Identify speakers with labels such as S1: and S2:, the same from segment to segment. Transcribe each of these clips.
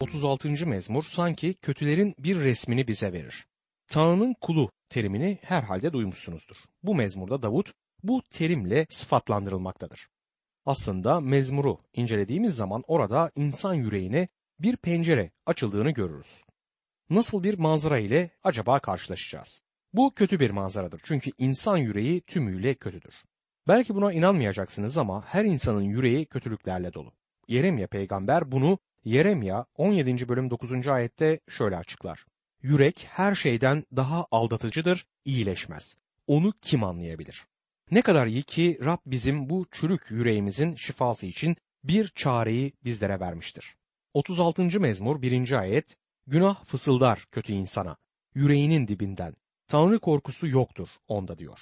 S1: 36. mezmur sanki kötülerin bir resmini bize verir. Tanrı'nın kulu terimini herhalde duymuşsunuzdur. Bu mezmurda Davut bu terimle sıfatlandırılmaktadır. Aslında mezmuru incelediğimiz zaman orada insan yüreğine bir pencere açıldığını görürüz. Nasıl bir manzara ile acaba karşılaşacağız? Bu kötü bir manzaradır çünkü insan yüreği tümüyle kötüdür. Belki buna inanmayacaksınız ama her insanın yüreği kötülüklerle dolu. Yeremya peygamber bunu Yeremya 17. bölüm 9. ayette şöyle açıklar. Yürek her şeyden daha aldatıcıdır, iyileşmez. Onu kim anlayabilir? Ne kadar iyi ki Rab bizim bu çürük yüreğimizin şifası için bir çareyi bizlere vermiştir. 36. mezmur 1. ayet Günah fısıldar kötü insana, yüreğinin dibinden. Tanrı korkusu yoktur onda diyor.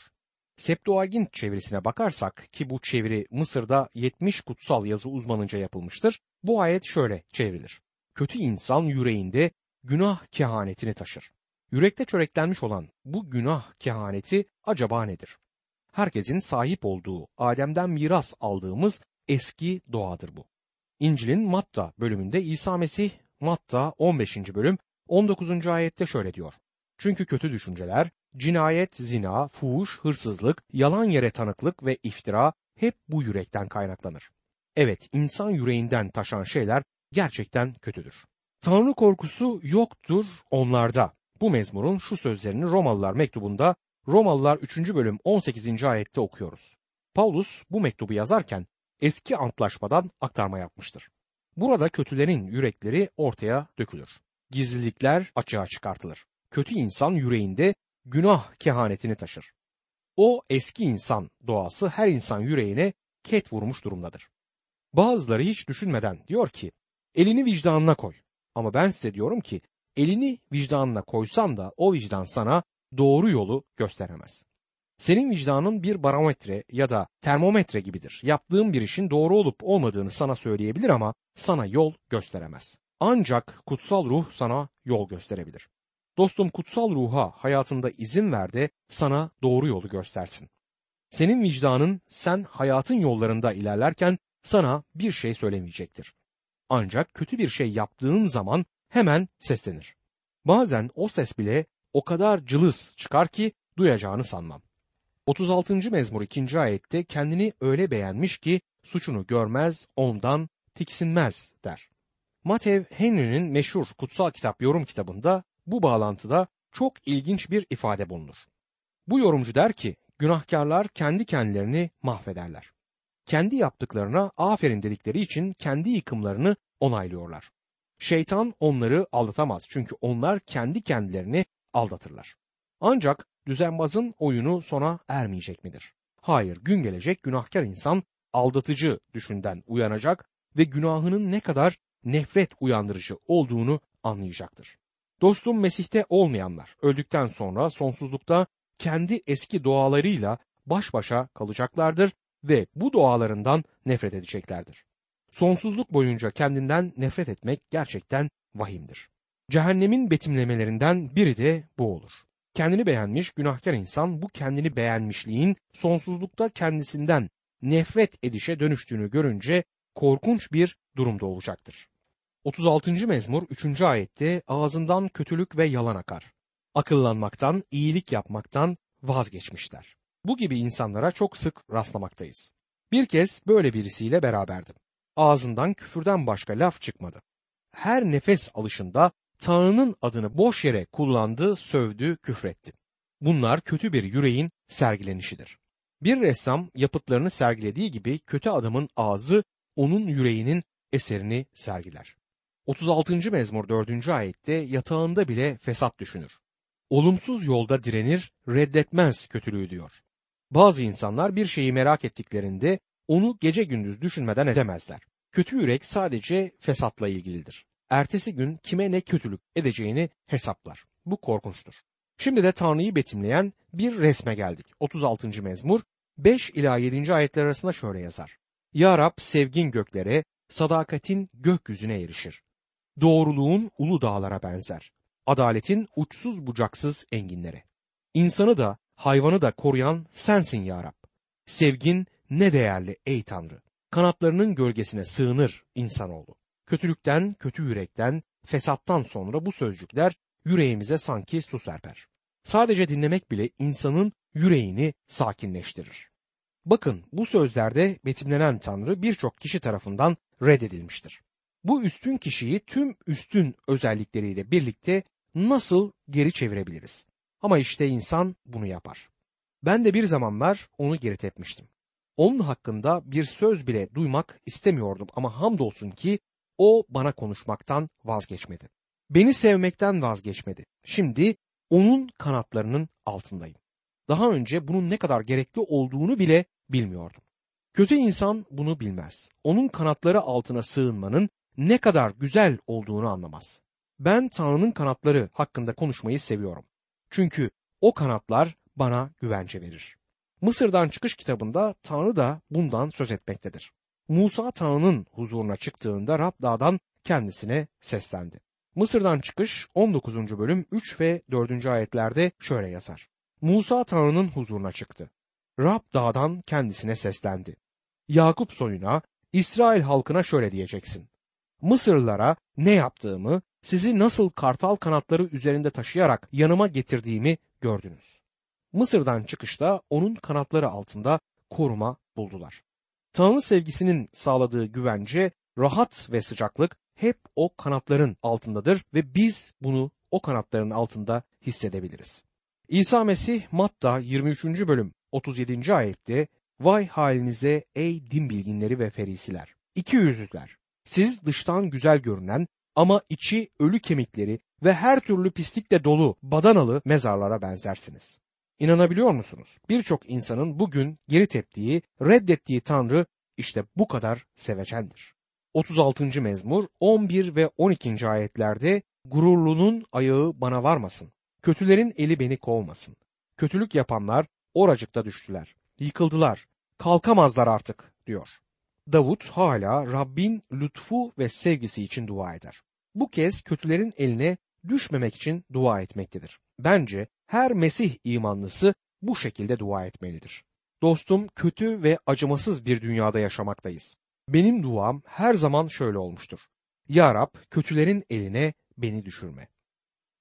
S1: Septuagint çevirisine bakarsak ki bu çeviri Mısır'da 70 kutsal yazı uzmanınca yapılmıştır. Bu ayet şöyle çevrilir. Kötü insan yüreğinde günah kehanetini taşır. Yürekte çöreklenmiş olan bu günah kehaneti acaba nedir? Herkesin sahip olduğu, Adem'den miras aldığımız eski doğadır bu. İncil'in Matta bölümünde İsa Mesih Matta 15. bölüm 19. ayette şöyle diyor. Çünkü kötü düşünceler, cinayet, zina, fuhuş, hırsızlık, yalan yere tanıklık ve iftira hep bu yürekten kaynaklanır. Evet, insan yüreğinden taşan şeyler gerçekten kötüdür. Tanrı korkusu yoktur onlarda. Bu mezmurun şu sözlerini Romalılar mektubunda Romalılar 3. bölüm 18. ayette okuyoruz. Paulus bu mektubu yazarken eski antlaşmadan aktarma yapmıştır. Burada kötülerin yürekleri ortaya dökülür. Gizlilikler açığa çıkartılır. Kötü insan yüreğinde günah kehanetini taşır. O eski insan doğası her insan yüreğine ket vurmuş durumdadır. Bazıları hiç düşünmeden diyor ki elini vicdanına koy. Ama ben size diyorum ki elini vicdanına koysan da o vicdan sana doğru yolu gösteremez. Senin vicdanın bir barometre ya da termometre gibidir. Yaptığın bir işin doğru olup olmadığını sana söyleyebilir ama sana yol gösteremez. Ancak kutsal ruh sana yol gösterebilir. Dostum kutsal ruha hayatında izin ver de sana doğru yolu göstersin. Senin vicdanın sen hayatın yollarında ilerlerken sana bir şey söylemeyecektir. Ancak kötü bir şey yaptığın zaman hemen seslenir. Bazen o ses bile o kadar cılız çıkar ki duyacağını sanmam. 36. mezmur 2. ayette kendini öyle beğenmiş ki suçunu görmez, ondan tiksinmez der. Matev Henry'nin meşhur kutsal kitap yorum kitabında bu bağlantıda çok ilginç bir ifade bulunur. Bu yorumcu der ki günahkarlar kendi kendilerini mahvederler. Kendi yaptıklarına aferin dedikleri için kendi yıkımlarını onaylıyorlar. Şeytan onları aldatamaz çünkü onlar kendi kendilerini aldatırlar. Ancak düzenbazın oyunu sona ermeyecek midir? Hayır, gün gelecek günahkar insan aldatıcı düşünden uyanacak ve günahının ne kadar nefret uyandırıcı olduğunu anlayacaktır. Dostum Mesih'te olmayanlar öldükten sonra sonsuzlukta kendi eski doğalarıyla baş başa kalacaklardır ve bu doğalarından nefret edeceklerdir. Sonsuzluk boyunca kendinden nefret etmek gerçekten vahimdir. Cehennemin betimlemelerinden biri de bu olur. Kendini beğenmiş günahkar insan bu kendini beğenmişliğin sonsuzlukta kendisinden nefret edişe dönüştüğünü görünce korkunç bir durumda olacaktır. 36. mezmur 3. ayette ağzından kötülük ve yalan akar. Akıllanmaktan, iyilik yapmaktan vazgeçmişler. Bu gibi insanlara çok sık rastlamaktayız. Bir kez böyle birisiyle beraberdim. Ağzından küfürden başka laf çıkmadı. Her nefes alışında Tanrı'nın adını boş yere kullandı, sövdü, küfretti. Bunlar kötü bir yüreğin sergilenişidir. Bir ressam yapıtlarını sergilediği gibi kötü adamın ağzı onun yüreğinin eserini sergiler. 36. mezmur 4. ayette yatağında bile fesat düşünür. Olumsuz yolda direnir, reddetmez kötülüğü diyor. Bazı insanlar bir şeyi merak ettiklerinde onu gece gündüz düşünmeden edemezler. Kötü yürek sadece fesatla ilgilidir. Ertesi gün kime ne kötülük edeceğini hesaplar. Bu korkunçtur. Şimdi de Tanrı'yı betimleyen bir resme geldik. 36. mezmur 5 ila 7. ayetler arasında şöyle yazar. Ya Rab sevgin göklere, sadakatin gökyüzüne erişir. Doğruluğun ulu dağlara benzer. Adaletin uçsuz bucaksız enginlere. İnsanı da hayvanı da koruyan sensin ya Rab. Sevgin ne değerli ey Tanrı. Kanatlarının gölgesine sığınır insanoğlu. Kötülükten, kötü yürekten, fesattan sonra bu sözcükler yüreğimize sanki su serper. Sadece dinlemek bile insanın yüreğini sakinleştirir. Bakın bu sözlerde betimlenen Tanrı birçok kişi tarafından reddedilmiştir. Bu üstün kişiyi tüm üstün özellikleriyle birlikte nasıl geri çevirebiliriz? Ama işte insan bunu yapar. Ben de bir zamanlar onu geri tepmiştim. Onun hakkında bir söz bile duymak istemiyordum ama hamdolsun ki o bana konuşmaktan vazgeçmedi. Beni sevmekten vazgeçmedi. Şimdi onun kanatlarının altındayım. Daha önce bunun ne kadar gerekli olduğunu bile bilmiyordum. Kötü insan bunu bilmez. Onun kanatları altına sığınmanın ne kadar güzel olduğunu anlamaz. Ben Tanrı'nın kanatları hakkında konuşmayı seviyorum. Çünkü o kanatlar bana güvence verir. Mısır'dan çıkış kitabında Tanrı da bundan söz etmektedir. Musa Tanrı'nın huzuruna çıktığında Rab dağdan kendisine seslendi. Mısır'dan çıkış 19. bölüm 3 ve 4. ayetlerde şöyle yazar. Musa Tanrı'nın huzuruna çıktı. Rab dağdan kendisine seslendi. Yakup soyuna, İsrail halkına şöyle diyeceksin. Mısırlılara ne yaptığımı, sizi nasıl kartal kanatları üzerinde taşıyarak yanıma getirdiğimi gördünüz. Mısır'dan çıkışta onun kanatları altında koruma buldular. Tanrı sevgisinin sağladığı güvence, rahat ve sıcaklık hep o kanatların altındadır ve biz bunu o kanatların altında hissedebiliriz. İsa Mesih Matta 23. bölüm 37. ayette Vay halinize ey din bilginleri ve ferisiler. İki yüzlüler. Siz dıştan güzel görünen ama içi ölü kemikleri ve her türlü pislikle dolu badanalı mezarlara benzersiniz. İnanabiliyor musunuz? Birçok insanın bugün geri teptiği, reddettiği Tanrı işte bu kadar sevecendir. 36. mezmur 11 ve 12. ayetlerde gururlunun ayağı bana varmasın. Kötülerin eli beni kovmasın. Kötülük yapanlar oracıkta düştüler. Yıkıldılar. Kalkamazlar artık diyor. Davut hala Rabbin lütfu ve sevgisi için dua eder. Bu kez kötülerin eline düşmemek için dua etmektedir. Bence her Mesih imanlısı bu şekilde dua etmelidir. Dostum kötü ve acımasız bir dünyada yaşamaktayız. Benim duam her zaman şöyle olmuştur. Ya Rab kötülerin eline beni düşürme.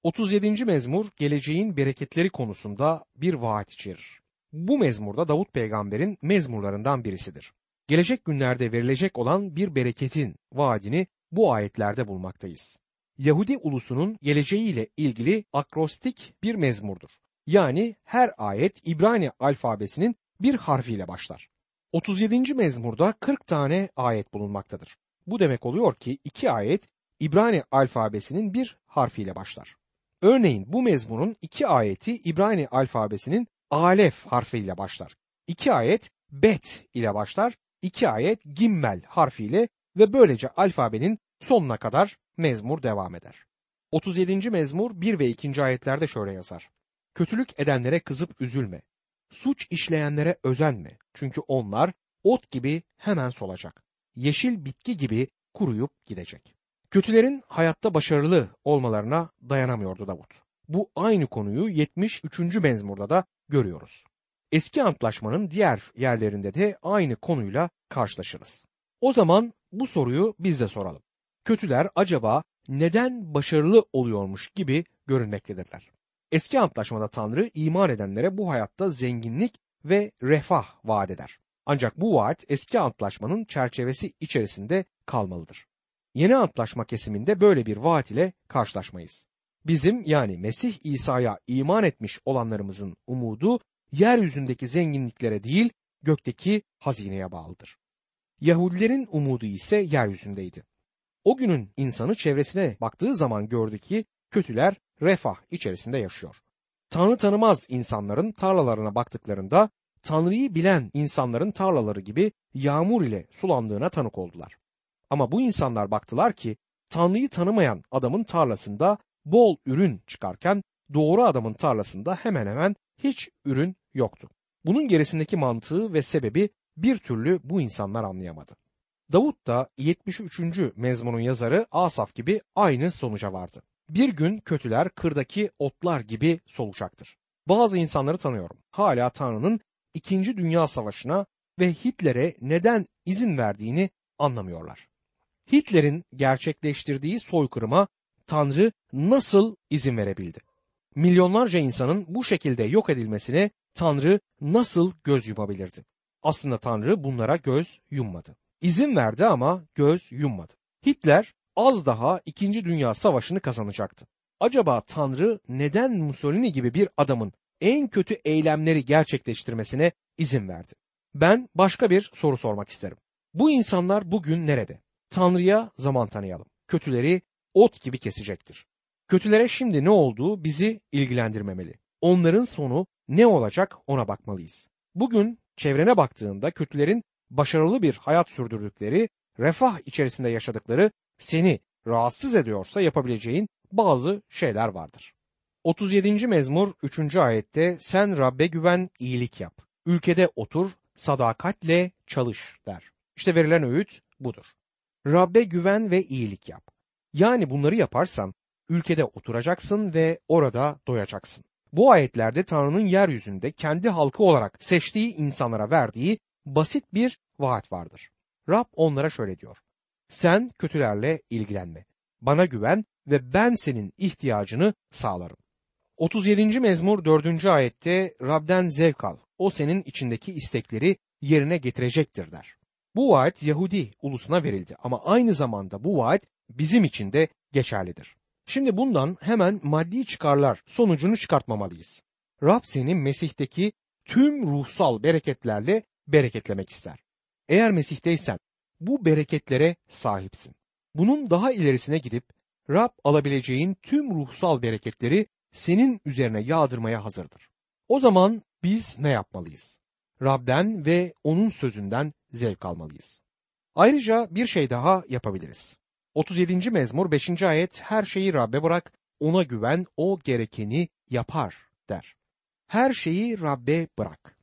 S1: 37. mezmur geleceğin bereketleri konusunda bir vaat içerir. Bu mezmurda Davut peygamberin mezmurlarından birisidir. Gelecek günlerde verilecek olan bir bereketin vaadini bu ayetlerde bulmaktayız. Yahudi ulusunun geleceğiyle ilgili akrostik bir mezmurdur. Yani her ayet İbrani alfabesinin bir harfiyle başlar. 37. mezmurda 40 tane ayet bulunmaktadır. Bu demek oluyor ki iki ayet İbrani alfabesinin bir harfiyle başlar. Örneğin bu mezmunun iki ayeti İbrani alfabesinin alef harfiyle başlar. İki ayet bet ile başlar, iki ayet gimmel harfiyle ve böylece alfabenin sonuna kadar mezmur devam eder. 37. mezmur 1 ve 2. ayetlerde şöyle yazar. Kötülük edenlere kızıp üzülme. Suç işleyenlere özenme. Çünkü onlar ot gibi hemen solacak. Yeşil bitki gibi kuruyup gidecek. Kötülerin hayatta başarılı olmalarına dayanamıyordu Davut. Bu aynı konuyu 73. mezmurda da görüyoruz. Eski antlaşmanın diğer yerlerinde de aynı konuyla karşılaşırız. O zaman bu soruyu biz de soralım. Kötüler acaba neden başarılı oluyormuş gibi görünmektedirler? Eski antlaşmada Tanrı iman edenlere bu hayatta zenginlik ve refah vaat eder. Ancak bu vaat eski antlaşmanın çerçevesi içerisinde kalmalıdır. Yeni antlaşma kesiminde böyle bir vaat ile karşılaşmayız. Bizim yani Mesih İsa'ya iman etmiş olanlarımızın umudu yeryüzündeki zenginliklere değil gökteki hazineye bağlıdır. Yahudilerin umudu ise yeryüzündeydi. O günün insanı çevresine baktığı zaman gördü ki kötüler refah içerisinde yaşıyor. Tanrı tanımaz insanların tarlalarına baktıklarında Tanrı'yı bilen insanların tarlaları gibi yağmur ile sulandığına tanık oldular. Ama bu insanlar baktılar ki Tanrı'yı tanımayan adamın tarlasında bol ürün çıkarken doğru adamın tarlasında hemen hemen hiç ürün yoktu. Bunun gerisindeki mantığı ve sebebi bir türlü bu insanlar anlayamadı. Davut da 73. mezmunun yazarı Asaf gibi aynı sonuca vardı. Bir gün kötüler kırdaki otlar gibi solucaktır. Bazı insanları tanıyorum. Hala Tanrı'nın 2. Dünya Savaşı'na ve Hitler'e neden izin verdiğini anlamıyorlar. Hitler'in gerçekleştirdiği soykırıma Tanrı nasıl izin verebildi? Milyonlarca insanın bu şekilde yok edilmesine Tanrı nasıl göz yumabilirdi? Aslında Tanrı bunlara göz yummadı. İzin verdi ama göz yummadı. Hitler az daha 2. Dünya Savaşı'nı kazanacaktı. Acaba Tanrı neden Mussolini gibi bir adamın en kötü eylemleri gerçekleştirmesine izin verdi? Ben başka bir soru sormak isterim. Bu insanlar bugün nerede? Tanrı'ya zaman tanıyalım. Kötüleri ot gibi kesecektir. Kötülere şimdi ne olduğu bizi ilgilendirmemeli. Onların sonu ne olacak ona bakmalıyız. Bugün çevrene baktığında kötülerin başarılı bir hayat sürdürdükleri, refah içerisinde yaşadıkları seni rahatsız ediyorsa yapabileceğin bazı şeyler vardır. 37. mezmur 3. ayette sen Rabbe güven iyilik yap. Ülkede otur sadakatle çalış der. İşte verilen öğüt budur. Rabbe güven ve iyilik yap. Yani bunları yaparsan ülkede oturacaksın ve orada doyacaksın. Bu ayetlerde Tanrı'nın yeryüzünde kendi halkı olarak seçtiği insanlara verdiği basit bir vaat vardır. Rab onlara şöyle diyor. Sen kötülerle ilgilenme. Bana güven ve ben senin ihtiyacını sağlarım. 37. mezmur 4. ayette Rab'den zevk al. O senin içindeki istekleri yerine getirecektir der. Bu vaat Yahudi ulusuna verildi ama aynı zamanda bu vaat bizim için de geçerlidir. Şimdi bundan hemen maddi çıkarlar sonucunu çıkartmamalıyız. Rab seni Mesih'teki tüm ruhsal bereketlerle bereketlemek ister. Eğer Mesih'teysen bu bereketlere sahipsin. Bunun daha ilerisine gidip Rab alabileceğin tüm ruhsal bereketleri senin üzerine yağdırmaya hazırdır. O zaman biz ne yapmalıyız? Rab'den ve onun sözünden zevk almalıyız. Ayrıca bir şey daha yapabiliriz. 37. mezmur 5. ayet her şeyi Rab'be bırak, ona güven, o gerekeni yapar der. Her şeyi Rab'be bırak.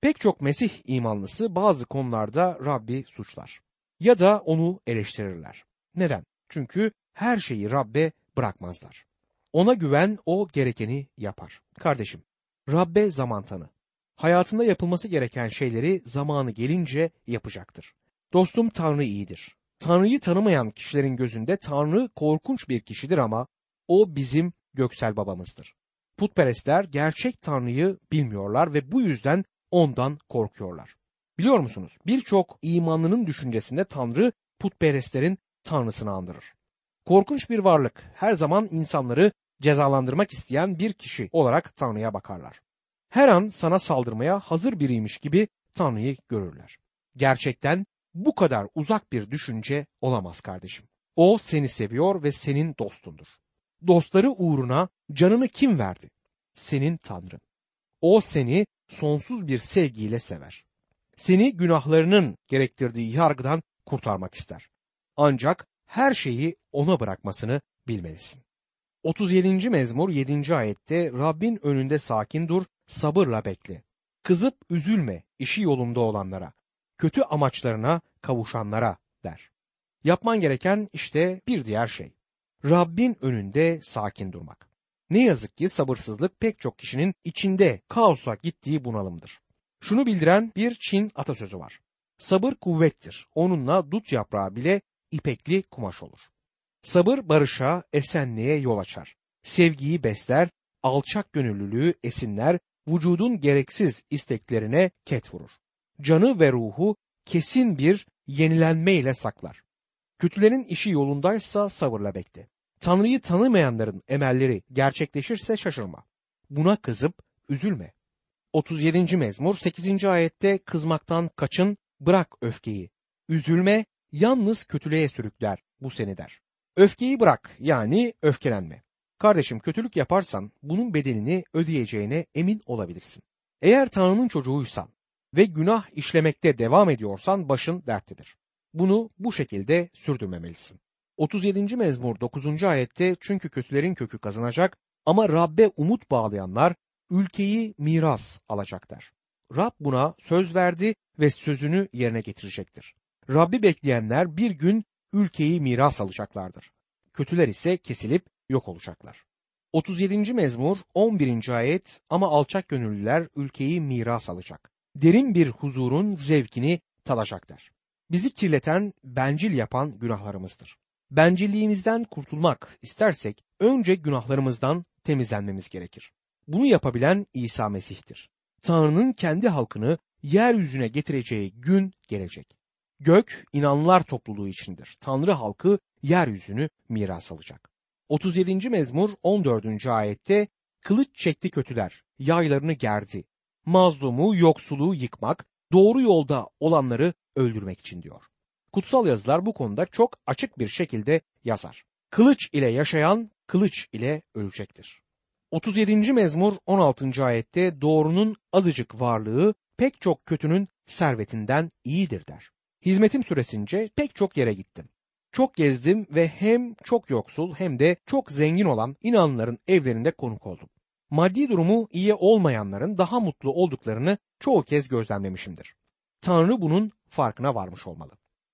S1: Pek çok Mesih imanlısı bazı konularda Rabbi suçlar ya da onu eleştirirler. Neden? Çünkü her şeyi Rab'be bırakmazlar. Ona güven, o gerekeni yapar. Kardeşim, Rab'be zaman tanı. Hayatında yapılması gereken şeyleri zamanı gelince yapacaktır. Dostum Tanrı iyidir. Tanrı'yı tanımayan kişilerin gözünde Tanrı korkunç bir kişidir ama o bizim göksel babamızdır. Putperestler gerçek Tanrı'yı bilmiyorlar ve bu yüzden ondan korkuyorlar. Biliyor musunuz? Birçok imanlının düşüncesinde Tanrı putperestlerin tanrısını andırır. Korkunç bir varlık her zaman insanları cezalandırmak isteyen bir kişi olarak Tanrı'ya bakarlar. Her an sana saldırmaya hazır biriymiş gibi Tanrı'yı görürler. Gerçekten bu kadar uzak bir düşünce olamaz kardeşim. O seni seviyor ve senin dostundur. Dostları uğruna canını kim verdi? Senin Tanrın. O seni sonsuz bir sevgiyle sever. Seni günahlarının gerektirdiği yargıdan kurtarmak ister. Ancak her şeyi ona bırakmasını bilmelisin. 37. mezmur 7. ayette Rabbin önünde sakin dur, sabırla bekle. Kızıp üzülme işi yolunda olanlara, kötü amaçlarına kavuşanlara der. Yapman gereken işte bir diğer şey. Rabbin önünde sakin durmak. Ne yazık ki sabırsızlık pek çok kişinin içinde kaosa gittiği bunalımdır. Şunu bildiren bir Çin atasözü var. Sabır kuvvettir. Onunla dut yaprağı bile ipekli kumaş olur. Sabır barışa, esenliğe yol açar. Sevgiyi besler, alçak gönüllülüğü esinler, vücudun gereksiz isteklerine ket vurur. Canı ve ruhu kesin bir yenilenme ile saklar. Kötülerin işi yolundaysa sabırla bekle. Tanrı'yı tanımayanların emelleri gerçekleşirse şaşırma. Buna kızıp üzülme. 37. mezmur 8. ayette kızmaktan kaçın, bırak öfkeyi. Üzülme, yalnız kötülüğe sürükler bu seni der. Öfkeyi bırak yani öfkelenme. Kardeşim kötülük yaparsan bunun bedelini ödeyeceğine emin olabilirsin. Eğer Tanrı'nın çocuğuysan ve günah işlemekte devam ediyorsan başın dertlidir. Bunu bu şekilde sürdürmemelisin. 37. mezmur 9. ayette çünkü kötülerin kökü kazanacak ama Rabbe umut bağlayanlar ülkeyi miras alacaklar. Rab buna söz verdi ve sözünü yerine getirecektir. Rabbi bekleyenler bir gün ülkeyi miras alacaklardır. Kötüler ise kesilip yok olacaklar. 37. mezmur 11. ayet ama alçak gönüllüler ülkeyi miras alacak. Derin bir huzurun zevkini tadacaklar. bizi kirleten, bencil yapan günahlarımızdır. Bencilliğimizden kurtulmak istersek önce günahlarımızdan temizlenmemiz gerekir. Bunu yapabilen İsa Mesih'tir. Tanrı'nın kendi halkını yeryüzüne getireceği gün gelecek. Gök inanlar topluluğu içindir. Tanrı halkı yeryüzünü miras alacak. 37. mezmur 14. ayette kılıç çekti kötüler, yaylarını gerdi. Mazlumu, yoksulu yıkmak, doğru yolda olanları öldürmek için diyor. Kutsal yazılar bu konuda çok açık bir şekilde yazar. Kılıç ile yaşayan kılıç ile ölecektir. 37. mezmur 16. ayette doğrunun azıcık varlığı pek çok kötünün servetinden iyidir der. Hizmetim süresince pek çok yere gittim. Çok gezdim ve hem çok yoksul hem de çok zengin olan inanların evlerinde konuk oldum. Maddi durumu iyi olmayanların daha mutlu olduklarını çoğu kez gözlemlemişimdir. Tanrı bunun farkına varmış olmalı.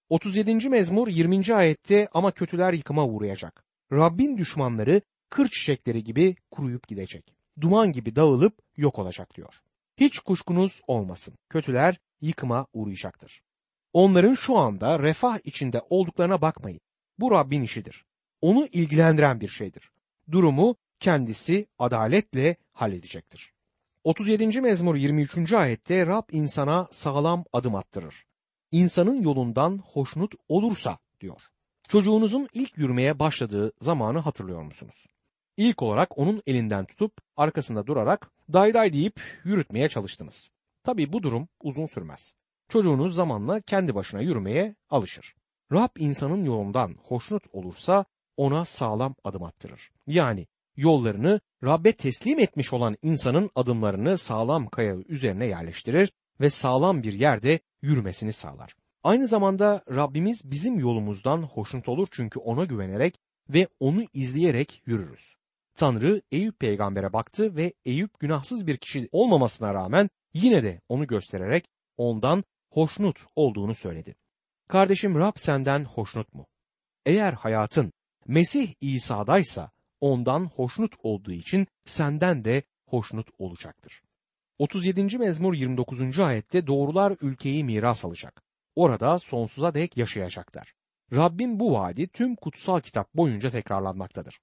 S1: 37. mezmur 20. ayette ama kötüler yıkıma uğrayacak. Rabbin düşmanları kır çiçekleri gibi kuruyup gidecek. Duman gibi dağılıp yok olacak diyor. Hiç kuşkunuz olmasın. Kötüler yıkıma uğrayacaktır. Onların şu anda refah içinde olduklarına bakmayın. Bu Rabbin işidir. Onu ilgilendiren bir şeydir. Durumu kendisi adaletle halledecektir. 37. mezmur 23. ayette Rab insana sağlam adım attırır. İnsanın yolundan hoşnut olursa diyor. Çocuğunuzun ilk yürümeye başladığı zamanı hatırlıyor musunuz? İlk olarak onun elinden tutup arkasında durarak day day deyip yürütmeye çalıştınız. Tabi bu durum uzun sürmez. Çocuğunuz zamanla kendi başına yürümeye alışır. Rab insanın yolundan hoşnut olursa ona sağlam adım attırır. Yani yollarını Rab'be teslim etmiş olan insanın adımlarını sağlam kaya üzerine yerleştirir ve sağlam bir yerde yürümesini sağlar. Aynı zamanda Rabbimiz bizim yolumuzdan hoşnut olur çünkü ona güvenerek ve onu izleyerek yürürüz. Tanrı Eyüp peygambere baktı ve Eyüp günahsız bir kişi olmamasına rağmen yine de onu göstererek ondan hoşnut olduğunu söyledi. Kardeşim Rab senden hoşnut mu? Eğer hayatın Mesih İsa'daysa ondan hoşnut olduğu için senden de hoşnut olacaktır. 37. mezmur 29. ayette doğrular ülkeyi miras alacak. Orada sonsuza dek yaşayacaklar. Rabbin bu vaadi tüm kutsal kitap boyunca tekrarlanmaktadır.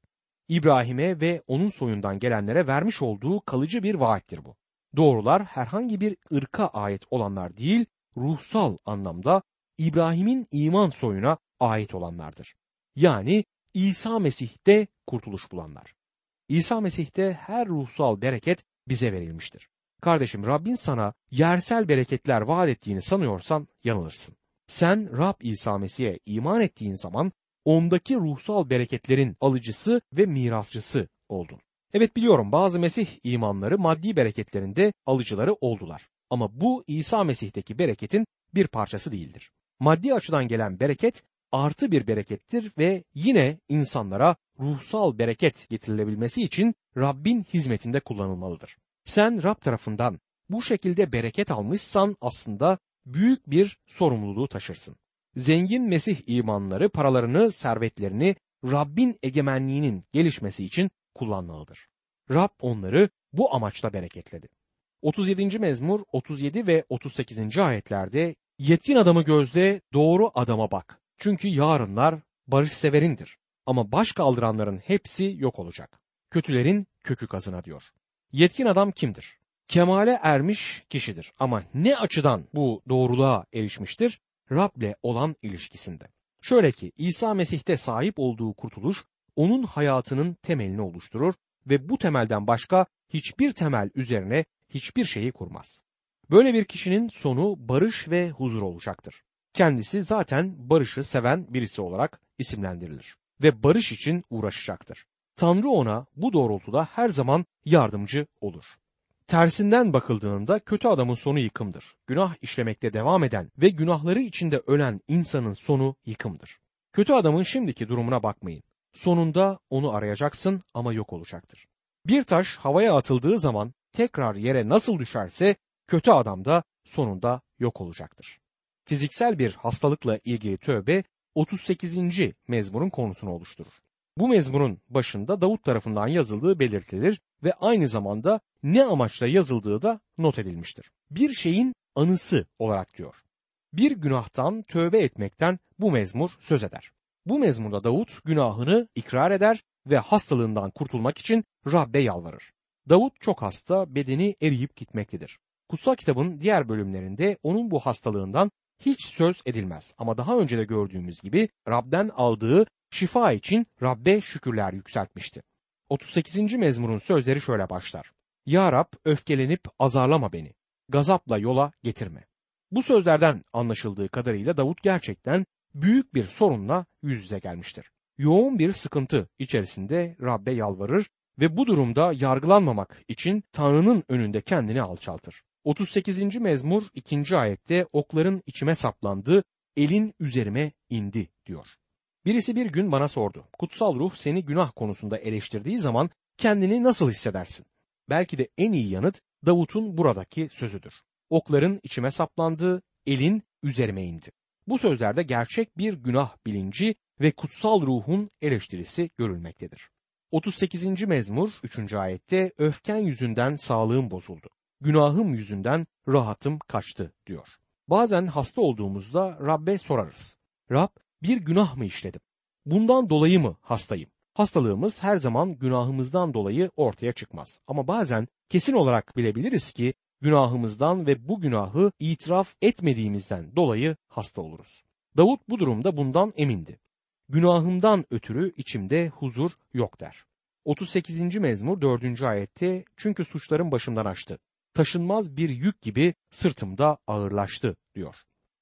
S1: İbrahim'e ve onun soyundan gelenlere vermiş olduğu kalıcı bir vaattir bu. Doğrular herhangi bir ırka ait olanlar değil, ruhsal anlamda İbrahim'in iman soyuna ait olanlardır. Yani İsa Mesih'te kurtuluş bulanlar. İsa Mesih'te her ruhsal bereket bize verilmiştir. Kardeşim Rabbin sana yersel bereketler vaat ettiğini sanıyorsan yanılırsın. Sen Rab İsa Mesih'e iman ettiğin zaman ondaki ruhsal bereketlerin alıcısı ve mirasçısı oldun. Evet biliyorum bazı Mesih imanları maddi bereketlerinde alıcıları oldular. Ama bu İsa Mesih'teki bereketin bir parçası değildir. Maddi açıdan gelen bereket artı bir berekettir ve yine insanlara ruhsal bereket getirilebilmesi için Rabbin hizmetinde kullanılmalıdır. Sen Rab tarafından bu şekilde bereket almışsan aslında büyük bir sorumluluğu taşırsın. Zengin Mesih imanları paralarını, servetlerini Rabbin egemenliğinin gelişmesi için kullanmalıdır. Rab onları bu amaçla bereketledi. 37. mezmur 37 ve 38. ayetlerde yetkin adamı gözde doğru adama bak. Çünkü yarınlar barışseverindir. Ama baş kaldıranların hepsi yok olacak. Kötülerin kökü kazına diyor. Yetkin adam kimdir? Kemale ermiş kişidir. Ama ne açıdan bu doğruluğa erişmiştir? Rab'le olan ilişkisinde. Şöyle ki İsa Mesih'te sahip olduğu kurtuluş onun hayatının temelini oluşturur ve bu temelden başka hiçbir temel üzerine hiçbir şeyi kurmaz. Böyle bir kişinin sonu barış ve huzur olacaktır. Kendisi zaten barışı seven birisi olarak isimlendirilir ve barış için uğraşacaktır. Tanrı ona bu doğrultuda her zaman yardımcı olur. Tersinden bakıldığında kötü adamın sonu yıkımdır. Günah işlemekte devam eden ve günahları içinde ölen insanın sonu yıkımdır. Kötü adamın şimdiki durumuna bakmayın. Sonunda onu arayacaksın ama yok olacaktır. Bir taş havaya atıldığı zaman tekrar yere nasıl düşerse kötü adam da sonunda yok olacaktır. Fiziksel bir hastalıkla ilgili tövbe 38. mezmurun konusunu oluşturur. Bu mezmurun başında Davut tarafından yazıldığı belirtilir ve aynı zamanda ne amaçla yazıldığı da not edilmiştir. Bir şeyin anısı olarak diyor. Bir günahtan tövbe etmekten bu mezmur söz eder. Bu mezmurda Davut günahını ikrar eder ve hastalığından kurtulmak için Rabbe yalvarır. Davut çok hasta, bedeni eriyip gitmektedir. Kutsal kitabın diğer bölümlerinde onun bu hastalığından hiç söz edilmez ama daha önce de gördüğümüz gibi Rab'den aldığı şifa için Rabbe şükürler yükseltmişti. 38. mezmurun sözleri şöyle başlar. Ya Rab öfkelenip azarlama beni, gazapla yola getirme. Bu sözlerden anlaşıldığı kadarıyla Davut gerçekten büyük bir sorunla yüz yüze gelmiştir. Yoğun bir sıkıntı içerisinde Rabbe yalvarır ve bu durumda yargılanmamak için Tanrı'nın önünde kendini alçaltır. 38. mezmur 2. ayette okların içime saplandı, elin üzerime indi diyor. Birisi bir gün bana sordu. Kutsal ruh seni günah konusunda eleştirdiği zaman kendini nasıl hissedersin? Belki de en iyi yanıt Davut'un buradaki sözüdür. Okların içime saplandı, elin üzerime indi. Bu sözlerde gerçek bir günah bilinci ve kutsal ruhun eleştirisi görülmektedir. 38. mezmur 3. ayette öfken yüzünden sağlığım bozuldu. Günahım yüzünden rahatım kaçtı diyor. Bazen hasta olduğumuzda Rabbe sorarız. Rab bir günah mı işledim? Bundan dolayı mı hastayım? Hastalığımız her zaman günahımızdan dolayı ortaya çıkmaz. Ama bazen kesin olarak bilebiliriz ki günahımızdan ve bu günahı itiraf etmediğimizden dolayı hasta oluruz. Davut bu durumda bundan emindi. Günahımdan ötürü içimde huzur yok der. 38. mezmur 4. ayette çünkü suçlarım başımdan açtı. Taşınmaz bir yük gibi sırtımda ağırlaştı diyor.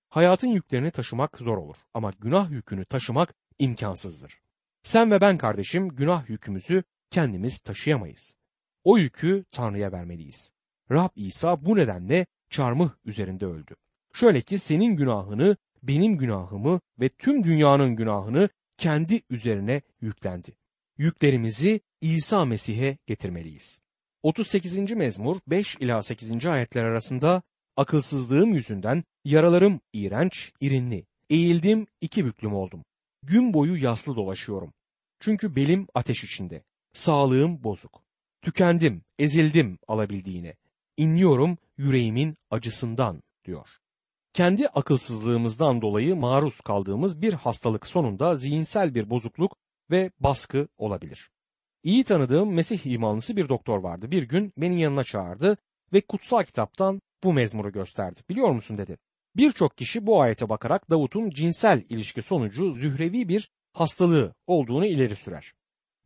S1: Hayatın yüklerini taşımak zor olur ama günah yükünü taşımak imkansızdır. Sen ve ben kardeşim günah yükümüzü kendimiz taşıyamayız. O yükü Tanrı'ya vermeliyiz. Rab İsa bu nedenle çarmıh üzerinde öldü. Şöyle ki senin günahını, benim günahımı ve tüm dünyanın günahını kendi üzerine yüklendi. Yüklerimizi İsa Mesih'e getirmeliyiz. 38. mezmur 5 ila 8. ayetler arasında akılsızlığım yüzünden yaralarım iğrenç, irinli. Eğildim, iki büklüm oldum. Gün boyu yaslı dolaşıyorum. Çünkü belim ateş içinde. Sağlığım bozuk. Tükendim, ezildim alabildiğine. İnliyorum yüreğimin acısından diyor. Kendi akılsızlığımızdan dolayı maruz kaldığımız bir hastalık sonunda zihinsel bir bozukluk ve baskı olabilir. İyi tanıdığım Mesih imanlısı bir doktor vardı. Bir gün beni yanına çağırdı ve kutsal kitaptan bu mezmuru gösterdi. Biliyor musun dedi. Birçok kişi bu ayete bakarak Davut'un cinsel ilişki sonucu zührevi bir hastalığı olduğunu ileri sürer.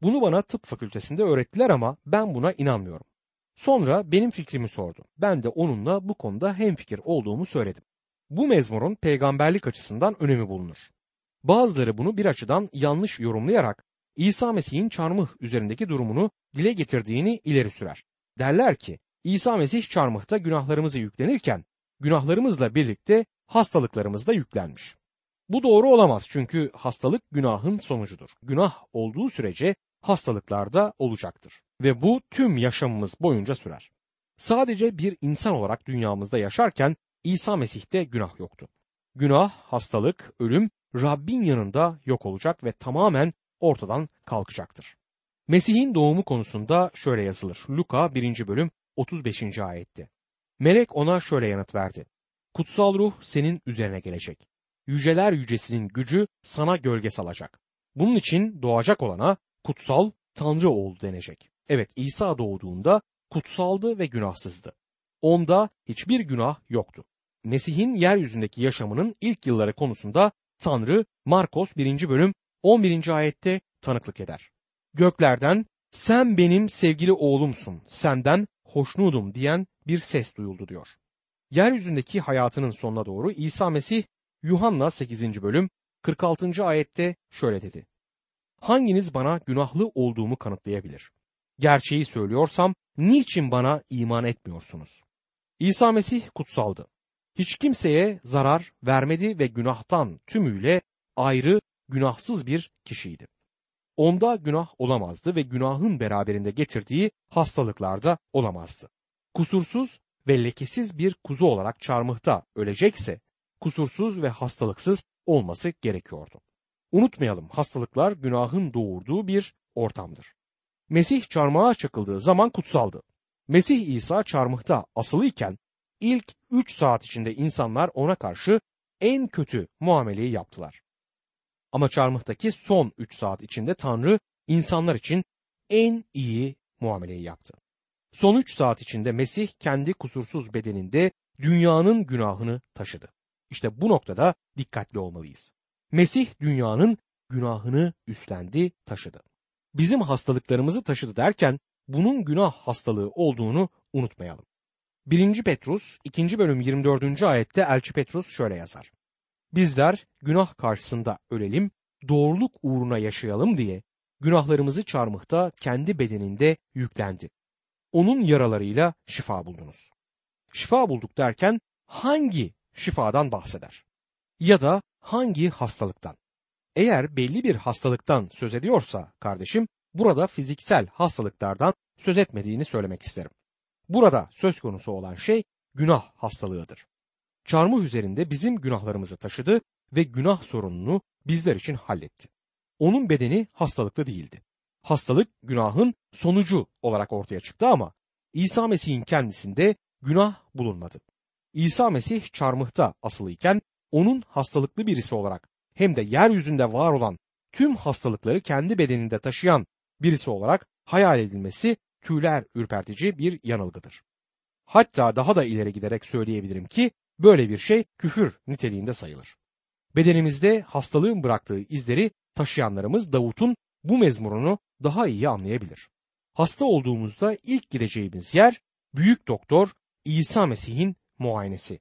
S1: Bunu bana tıp fakültesinde öğrettiler ama ben buna inanmıyorum. Sonra benim fikrimi sordu. Ben de onunla bu konuda hemfikir olduğumu söyledim. Bu mezmurun peygamberlik açısından önemi bulunur. Bazıları bunu bir açıdan yanlış yorumlayarak İsa Mesih'in çarmıh üzerindeki durumunu dile getirdiğini ileri sürer. Derler ki İsa Mesih çarmıhta günahlarımızı yüklenirken günahlarımızla birlikte hastalıklarımız da yüklenmiş. Bu doğru olamaz çünkü hastalık günahın sonucudur. Günah olduğu sürece hastalıklar da olacaktır ve bu tüm yaşamımız boyunca sürer. Sadece bir insan olarak dünyamızda yaşarken İsa Mesih'te günah yoktu. Günah, hastalık, ölüm Rabbin yanında yok olacak ve tamamen ortadan kalkacaktır. Mesih'in doğumu konusunda şöyle yazılır. Luka 1. bölüm 35. ayette. Melek ona şöyle yanıt verdi. Kutsal ruh senin üzerine gelecek. Yüceler yücesinin gücü sana gölge salacak. Bunun için doğacak olana kutsal Tanrı oğlu denecek. Evet İsa doğduğunda kutsaldı ve günahsızdı. Onda hiçbir günah yoktu. Mesih'in yeryüzündeki yaşamının ilk yılları konusunda Tanrı Markos 1. bölüm 11. ayette tanıklık eder. Göklerden sen benim sevgili oğlumsun, senden hoşnudum diyen bir ses duyuldu diyor. Yeryüzündeki hayatının sonuna doğru İsa Mesih Yuhanna 8. bölüm 46. ayette şöyle dedi. Hanginiz bana günahlı olduğumu kanıtlayabilir? Gerçeği söylüyorsam niçin bana iman etmiyorsunuz? İsa Mesih kutsaldı. Hiç kimseye zarar vermedi ve günahtan tümüyle ayrı, günahsız bir kişiydi. Onda günah olamazdı ve günahın beraberinde getirdiği hastalıklarda olamazdı. Kusursuz ve lekesiz bir kuzu olarak çarmıhta ölecekse kusursuz ve hastalıksız olması gerekiyordu. Unutmayalım hastalıklar günahın doğurduğu bir ortamdır. Mesih çarmıha çakıldığı zaman kutsaldı. Mesih İsa çarmıhta asılıyken ilk 3 saat içinde insanlar ona karşı en kötü muameleyi yaptılar. Ama çarmıhtaki son 3 saat içinde Tanrı insanlar için en iyi muameleyi yaptı. Son 3 saat içinde Mesih kendi kusursuz bedeninde dünyanın günahını taşıdı. İşte bu noktada dikkatli olmalıyız. Mesih dünyanın günahını üstlendi, taşıdı. Bizim hastalıklarımızı taşıdı derken bunun günah hastalığı olduğunu unutmayalım. 1. Petrus 2. bölüm 24. ayette Elçi Petrus şöyle yazar. Bizler günah karşısında ölelim, doğruluk uğruna yaşayalım diye günahlarımızı çarmıhta kendi bedeninde yüklendi. Onun yaralarıyla şifa buldunuz. Şifa bulduk derken hangi şifadan bahseder? Ya da hangi hastalıktan? Eğer belli bir hastalıktan söz ediyorsa kardeşim, burada fiziksel hastalıklardan söz etmediğini söylemek isterim. Burada söz konusu olan şey günah hastalığıdır. Çarmıh üzerinde bizim günahlarımızı taşıdı ve günah sorununu bizler için halletti. Onun bedeni hastalıklı değildi. Hastalık günahın sonucu olarak ortaya çıktı ama İsa Mesih'in kendisinde günah bulunmadı. İsa Mesih çarmıhta asılıyken onun hastalıklı birisi olarak hem de yeryüzünde var olan tüm hastalıkları kendi bedeninde taşıyan birisi olarak hayal edilmesi tüyler ürpertici bir yanılgıdır. Hatta daha da ileri giderek söyleyebilirim ki böyle bir şey küfür niteliğinde sayılır. Bedenimizde hastalığın bıraktığı izleri taşıyanlarımız Davut'un bu mezmurunu daha iyi anlayabilir. Hasta olduğumuzda ilk gideceğimiz yer büyük doktor İsa Mesih'in muayenesi.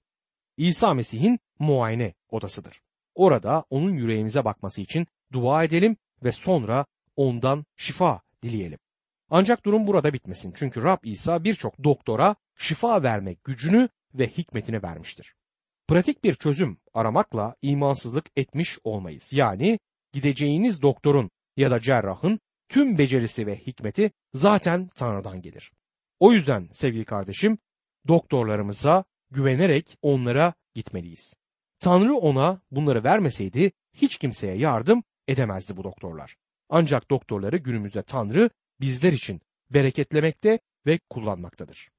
S1: İsa Mesih'in muayene odasıdır. Orada onun yüreğimize bakması için dua edelim ve sonra ondan şifa dileyelim. Ancak durum burada bitmesin. Çünkü Rab İsa birçok doktora şifa vermek gücünü ve hikmetini vermiştir. Pratik bir çözüm aramakla imansızlık etmiş olmayız. Yani gideceğiniz doktorun ya da cerrahın tüm becerisi ve hikmeti zaten Tanrı'dan gelir. O yüzden sevgili kardeşim doktorlarımıza güvenerek onlara gitmeliyiz. Tanrı ona bunları vermeseydi hiç kimseye yardım edemezdi bu doktorlar. Ancak doktorları günümüzde Tanrı bizler için bereketlemekte ve kullanmaktadır.